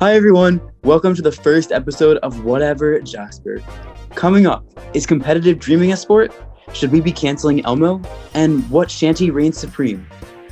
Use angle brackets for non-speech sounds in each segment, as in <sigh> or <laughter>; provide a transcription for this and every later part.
Hi, everyone. Welcome to the first episode of Whatever Jasper. Coming up, is competitive dreaming a sport? Should we be canceling Elmo? And what shanty reigns supreme?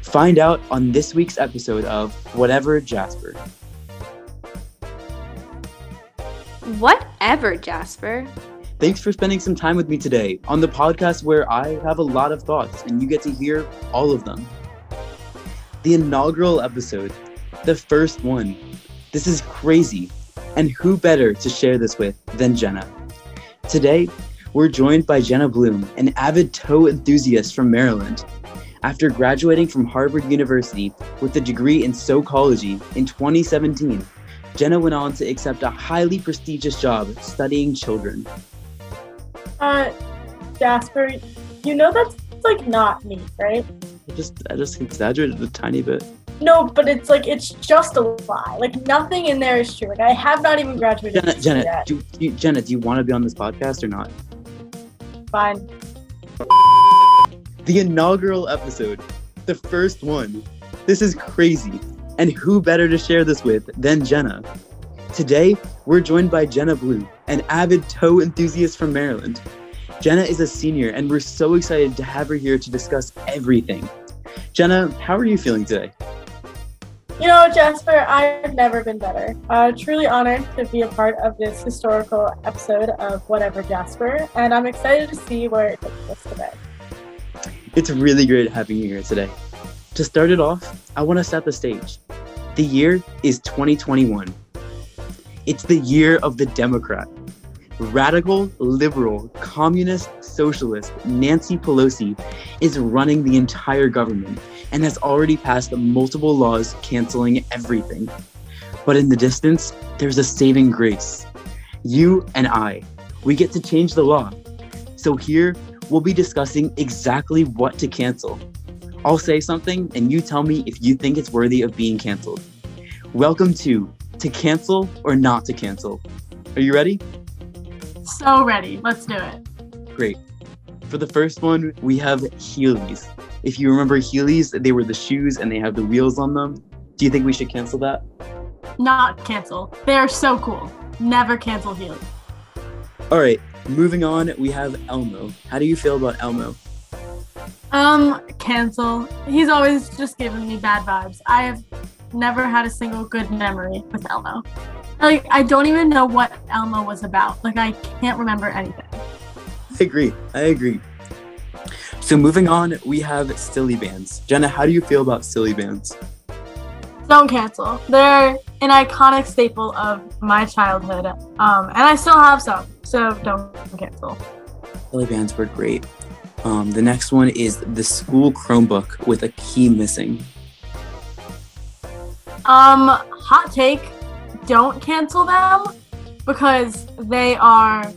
Find out on this week's episode of Whatever Jasper. Whatever, Jasper. Thanks for spending some time with me today on the podcast where I have a lot of thoughts and you get to hear all of them. The inaugural episode, the first one. This is crazy. And who better to share this with than Jenna? Today, we're joined by Jenna Bloom, an avid tow enthusiast from Maryland. After graduating from Harvard University with a degree in sociology in 2017, Jenna went on to accept a highly prestigious job studying children. Uh, Jasper, you know that's like not me, right? I just I just exaggerated a tiny bit. No, but it's like it's just a lie. Like nothing in there is true. Like I have not even graduated Jenna, Jenna, yet. do you, Jenna, do you want to be on this podcast or not? Fine. The inaugural episode, the first one. This is crazy. And who better to share this with than Jenna? Today, we're joined by Jenna Bloom, an avid tow enthusiast from Maryland. Jenna is a senior, and we're so excited to have her here to discuss everything. Jenna, how are you feeling today? You know, Jasper, I've never been better. Uh, truly honored to be a part of this historical episode of Whatever Jasper, and I'm excited to see where it takes us today. It's really great having you here today. To start it off, I want to set the stage. The year is 2021. It's the year of the Democrat. Radical, liberal, communist, socialist Nancy Pelosi is running the entire government and has already passed multiple laws canceling everything. But in the distance, there's a saving grace. You and I, we get to change the law. So here, we'll be discussing exactly what to cancel. I'll say something and you tell me if you think it's worthy of being canceled. Welcome to To Cancel or Not to Cancel. Are you ready? So ready. Let's do it. Great. For the first one, we have Heelys. If you remember Heelys, they were the shoes and they have the wheels on them. Do you think we should cancel that? Not cancel. They are so cool. Never cancel Healy. All right, moving on, we have Elmo. How do you feel about Elmo? Um, cancel. He's always just giving me bad vibes. I have never had a single good memory with Elmo. Like, I don't even know what Elmo was about. Like, I can't remember anything. I agree. I agree. So moving on, we have Silly Bandz. Jenna, how do you feel about Silly Bandz? Don't cancel. They're an iconic staple of my childhood. Um, and I still have some, so don't cancel. Silly Bandz were great. Um, the next one is the school Chromebook with a key missing. Um, hot take, don't cancel them because they are,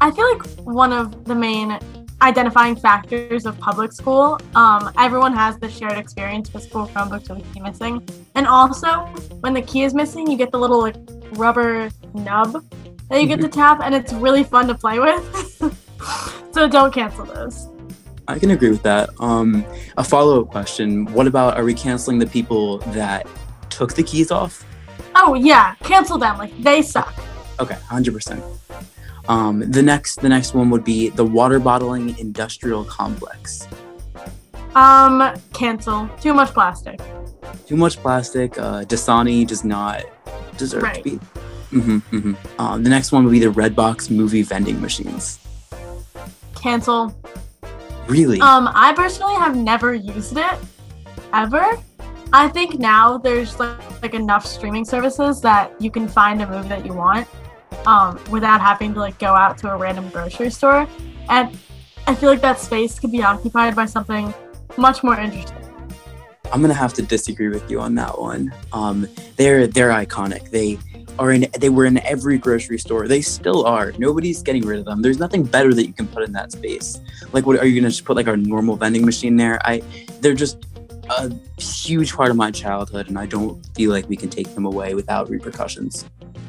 I feel like one of the main identifying factors of public school. Um, everyone has the shared experience with school Chromebooks with the key missing. And also, when the key is missing, you get the little like rubber nub that you get to tap, and it's really fun to play with. <laughs> so don't cancel those. I can agree with that. Um, a follow up question What about are we canceling the people that took the keys off? Oh, yeah, cancel them. Like, they suck. Okay, 100%. Um, the next the next one would be the water bottling industrial complex. Um, cancel. Too much plastic. Too much plastic. Uh, Dasani does not deserve Right. to be. hmm hmm Um, the next one would be the Redbox movie vending machines. Cancel. Really? Um, I personally have never used it ever. I think now there's like, like enough streaming services that you can find a movie that you want um, without having to like go out to a random grocery store. And I feel like that space could be occupied by something much more interesting. I'm gonna have to disagree with you on that one. Um, they're they're iconic. They are in they were in every grocery store. They still are. Nobody's getting rid of them. There's nothing better that you can put in that space. Like, what are you gonna just put like a normal vending machine there? I they're just a huge part of my childhood, and I don't feel like we can take them away without repercussions.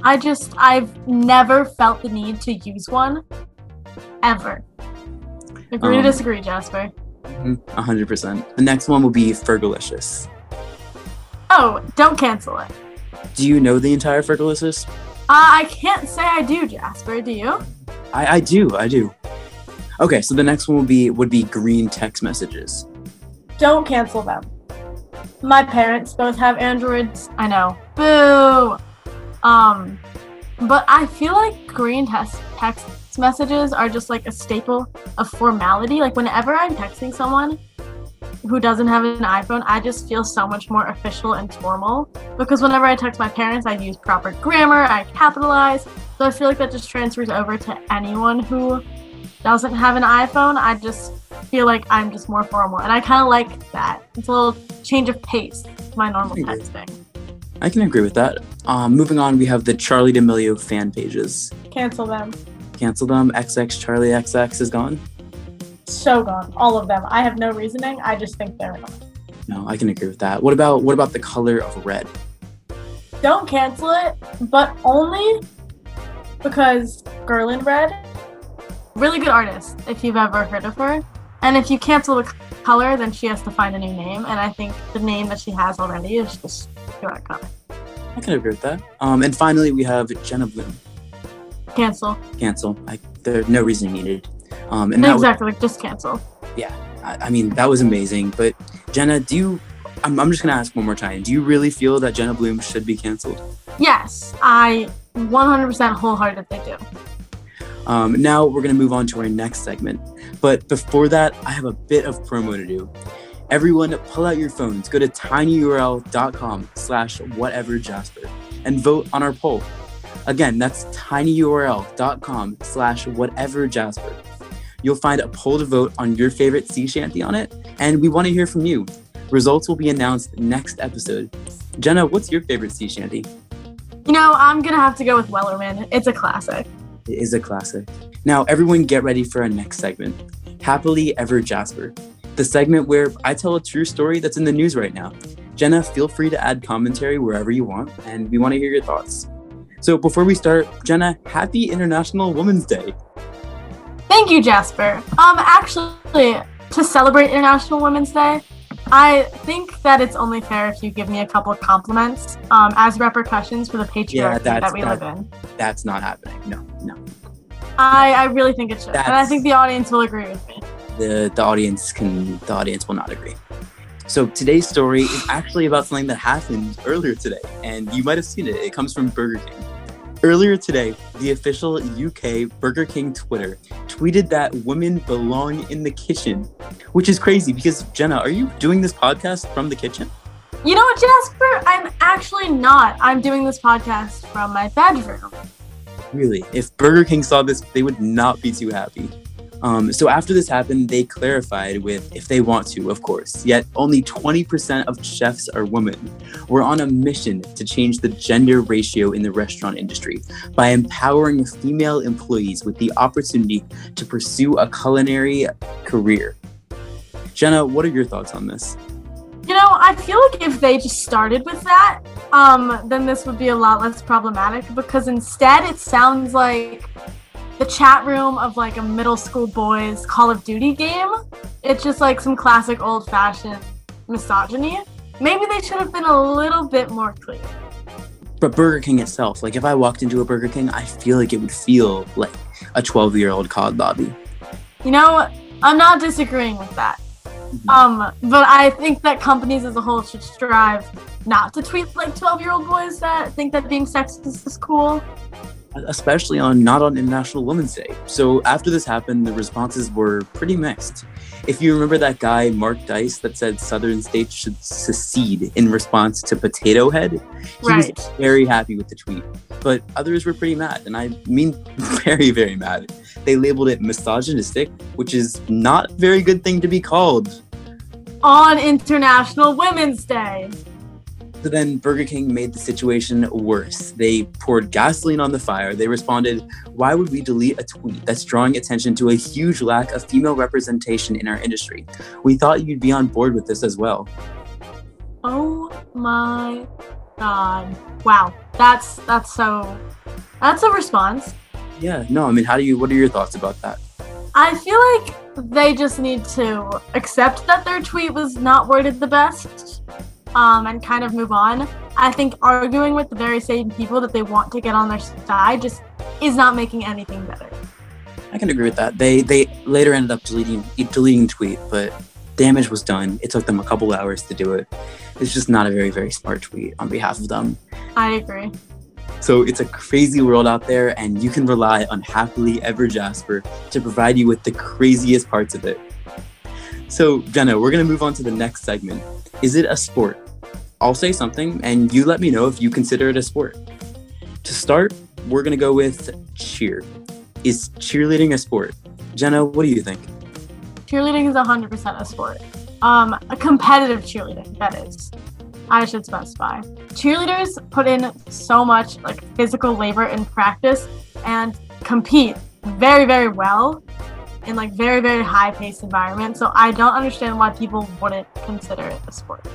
I just, I've never felt the need to use one ever. Agree Um, to disagree, Jasper. A hundred percent. The next one will be Fergalicious. Oh, don't cancel it. Do you know the entire Fergalicious? Uh, I can't say I do, Jasper. Do you? I, I do. I do. Okay, so the next one would be would be green text messages. Don't cancel them. My parents both have Androids. I know. Boo. Um, but I feel like green text text messages are just like a staple of formality. Like whenever I'm texting someone who doesn't have an iPhone, I just feel so much more official and formal because whenever I text my parents, I use proper grammar, I capitalize. So I feel like that just transfers over to anyone who doesn't have an iPhone. I just feel like I'm just more formal, and I kind of like that. It's a little change of pace to my normal texting. I can agree with that. Um, moving on, we have the Charli D'Amelio fan pages. Cancel them. Cancel them. XX Charlie XX is gone. So gone. All of them. I have no reasoning. I just think they're gone. No, I can agree with that. What about what about the color of red? Don't cancel it, but only because girl in red, really good artist. If you've ever heard of her, and if you cancel the color, then she has to find a new name. And I think the name that she has already is just I can agree with that. Um, and finally, we have Jenna Bloom. Cancel. Cancel. I, there's no reason needed. Um, and exactly, was, just cancel. Yeah, I, I, mean that was amazing. But Jenna, do you? I'm, I'm just gonna ask one more time. Do you really feel that Jenna Bloom should be canceled? Yes, I 100% wholeheartedly do. Um, now we're gonna move on to our next segment. But before that, I have a bit of promo to do. Everyone, pull out your phones, go to tinyurl.com slash whatever Jasper and vote on our poll. Again, that's tinyurl.com slash whatever Jasper. You'll find a poll to vote on your favorite sea shanty on it, and we want to hear from you. Results will be announced next episode. Jenna, what's your favorite sea shanty? You know, I'm gonna have to go with Wellerman. It's a classic. It is a classic. Now, everyone get ready for our next segment. Happily Ever Jasper the segment where I tell a true story that's in the news right now. Jenna, feel free to add commentary wherever you want, and we want to hear your thoughts. So before we start, Jenna, happy International Women's Day. Thank you, Jasper. Um, actually, to celebrate International Women's Day, I think that it's only fair if you give me a couple of compliments um, as repercussions for the patriarchy yeah, that we that, live in. That's not happening. No, no. I, I really think it should. That's, and I think the audience will agree with me the, the audience can the audience will not agree. So today's story is actually about something that happened earlier today, and you might have seen it. It comes from Burger King. Earlier today, the official UK Burger King Twitter tweeted that women belong in the kitchen, which is crazy because Jenna, are you doing this podcast from the kitchen? You know what, Jasper? I'm actually not. I'm doing this podcast from my bedroom. Really? If Burger King saw this, they would not be too happy. Um, so after this happened, they clarified with if they want to, of course. Yet only 20% of chefs are women. We're on a mission to change the gender ratio in the restaurant industry by empowering female employees with the opportunity to pursue a culinary career. Jenna, what are your thoughts on this? You know, I feel like if they just started with that, um, then this would be a lot less problematic because instead it sounds like the chat room of like a middle school boys Call of Duty game. It's just like some classic old fashioned misogyny. Maybe they should have been a little bit more clear. But Burger King itself, like if I walked into a Burger King, I feel like it would feel like a 12 year old COD lobby. You know, I'm not disagreeing with that. Mm-hmm. Um, but I think that companies as a whole should strive not to tweet like 12 year old boys that think that being sexist is cool especially on not on International Women's Day. So after this happened, the responses were pretty mixed. If you remember that guy Mark Dice that said Southern states should secede in response to Potato Head, he right. was very happy with the tweet. But others were pretty mad, and I mean <laughs> very very mad. They labeled it misogynistic, which is not a very good thing to be called on International Women's Day. So then Burger King made the situation worse. They poured gasoline on the fire. They responded, Why would we delete a tweet that's drawing attention to a huge lack of female representation in our industry? We thought you'd be on board with this as well. Oh my god. Wow. That's that's so that's a response. Yeah, no, I mean how do you what are your thoughts about that? I feel like they just need to accept that their tweet was not worded the best um, and kind of move on. I think arguing with the very same people that they want to get on their side just is not making anything better. I can agree with that. They they later ended up deleting deleting tweet, but damage was done. It took them a couple hours to do it. It's just not a very very smart tweet on behalf of them. I agree. So it's a crazy world out there, and you can rely on Happily Ever Jasper to provide you with the craziest parts of it. So, Jenna, we're going to move on to the next segment. Is it a sport? I'll say something, and you let me know if you consider it a sport. To start, we're going to go with cheer. Is cheerleading a sport? Jenna, what do you think? Cheerleading is 100% a sport. Um, a competitive cheerleading, that is. I should specify. Cheerleaders put in so much like physical labor and practice and compete very, very well in like very, very high paced environment. So I don't understand why people wouldn't consider it a sport.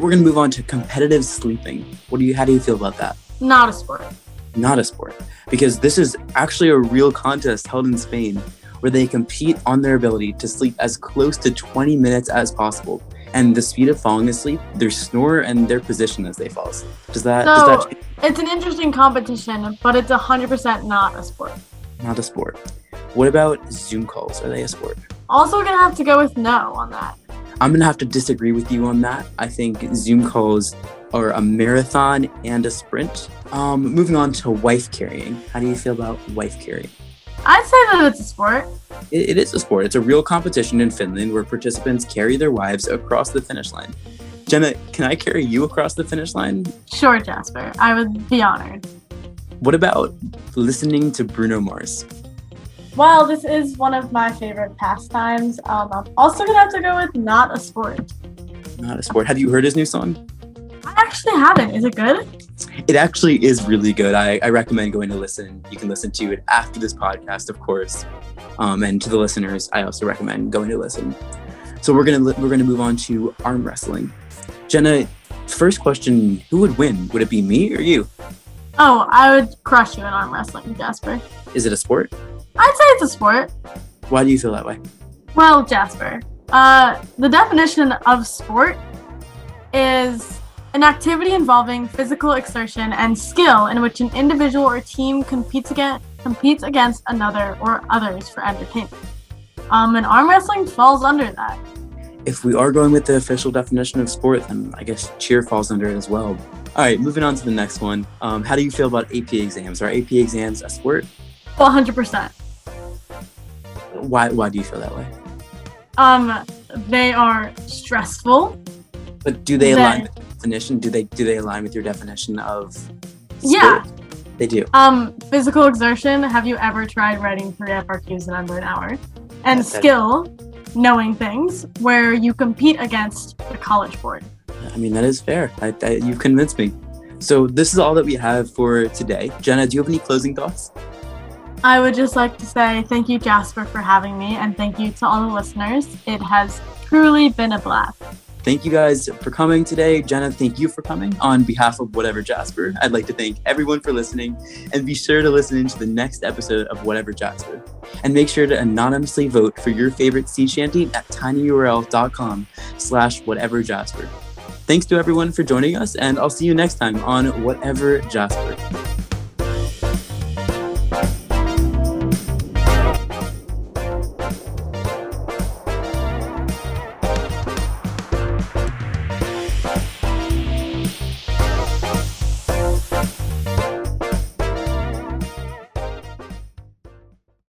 We're gonna move on to competitive sleeping. What do you how do you feel about that? Not a sport. Not a sport. Because this is actually a real contest held in Spain where they compete on their ability to sleep as close to 20 minutes as possible and the speed of falling asleep, their snore, and their position as they fall asleep. Does that? So does that it's an interesting competition, but it's hundred percent not a sport. Not a sport. What about Zoom calls? Are they a sport? Also, gonna have to go with no on that. I'm gonna have to disagree with you on that. I think Zoom calls are a marathon and a sprint. Um, moving on to wife carrying. How do you feel about wife carrying? I'd say that it's a sport. It, it is a sport. It's a real competition in Finland where participants carry their wives across the finish line. Jenna, can I carry you across the finish line? Sure, Jasper. I would be honored. What about listening to Bruno Mars? Well, this is one of my favorite pastimes. Um, I'm also gonna have to go with not a sport. Not a sport. Have you heard his new song? I actually haven't. Is it good? It actually is really good. I, I recommend going to listen. You can listen to it after this podcast, of course. Um, and to the listeners, I also recommend going to listen. So we're gonna we're gonna move on to arm wrestling. Jenna, first question: Who would win? Would it be me or you? Oh, I would crush you in arm wrestling, Jasper. Is it a sport? I'd say it's a sport. Why do you feel that way? Well, Jasper, uh, the definition of sport is an activity involving physical exertion and skill in which an individual or team competes against competes against another or others for entertainment. Um, and arm wrestling falls under that. If we are going with the official definition of sport, then I guess cheer falls under it as well. All right, moving on to the next one. Um, how do you feel about AP exams? Are AP exams a sport? Well, 100%. Why, why do you feel that way? Um, they are stressful. But do they align with the definition? Do they do they align with your definition of sport? Yeah. They do. Um, physical exertion. Have you ever tried writing three FRQs in under an hour? And that- skill, knowing things, where you compete against the college board. I mean, that is fair. I, I, you've convinced me. So this is all that we have for today. Jenna, do you have any closing thoughts? I would just like to say thank you, Jasper, for having me, and thank you to all the listeners. It has truly been a blast. Thank you guys for coming today. Jenna, thank you for coming. On behalf of Whatever Jasper, I'd like to thank everyone for listening and be sure to listen into the next episode of Whatever Jasper. And make sure to anonymously vote for your favorite sea shanty at tinyurl.com slash whatever Jasper. Thanks to everyone for joining us, and I'll see you next time on Whatever Jasper.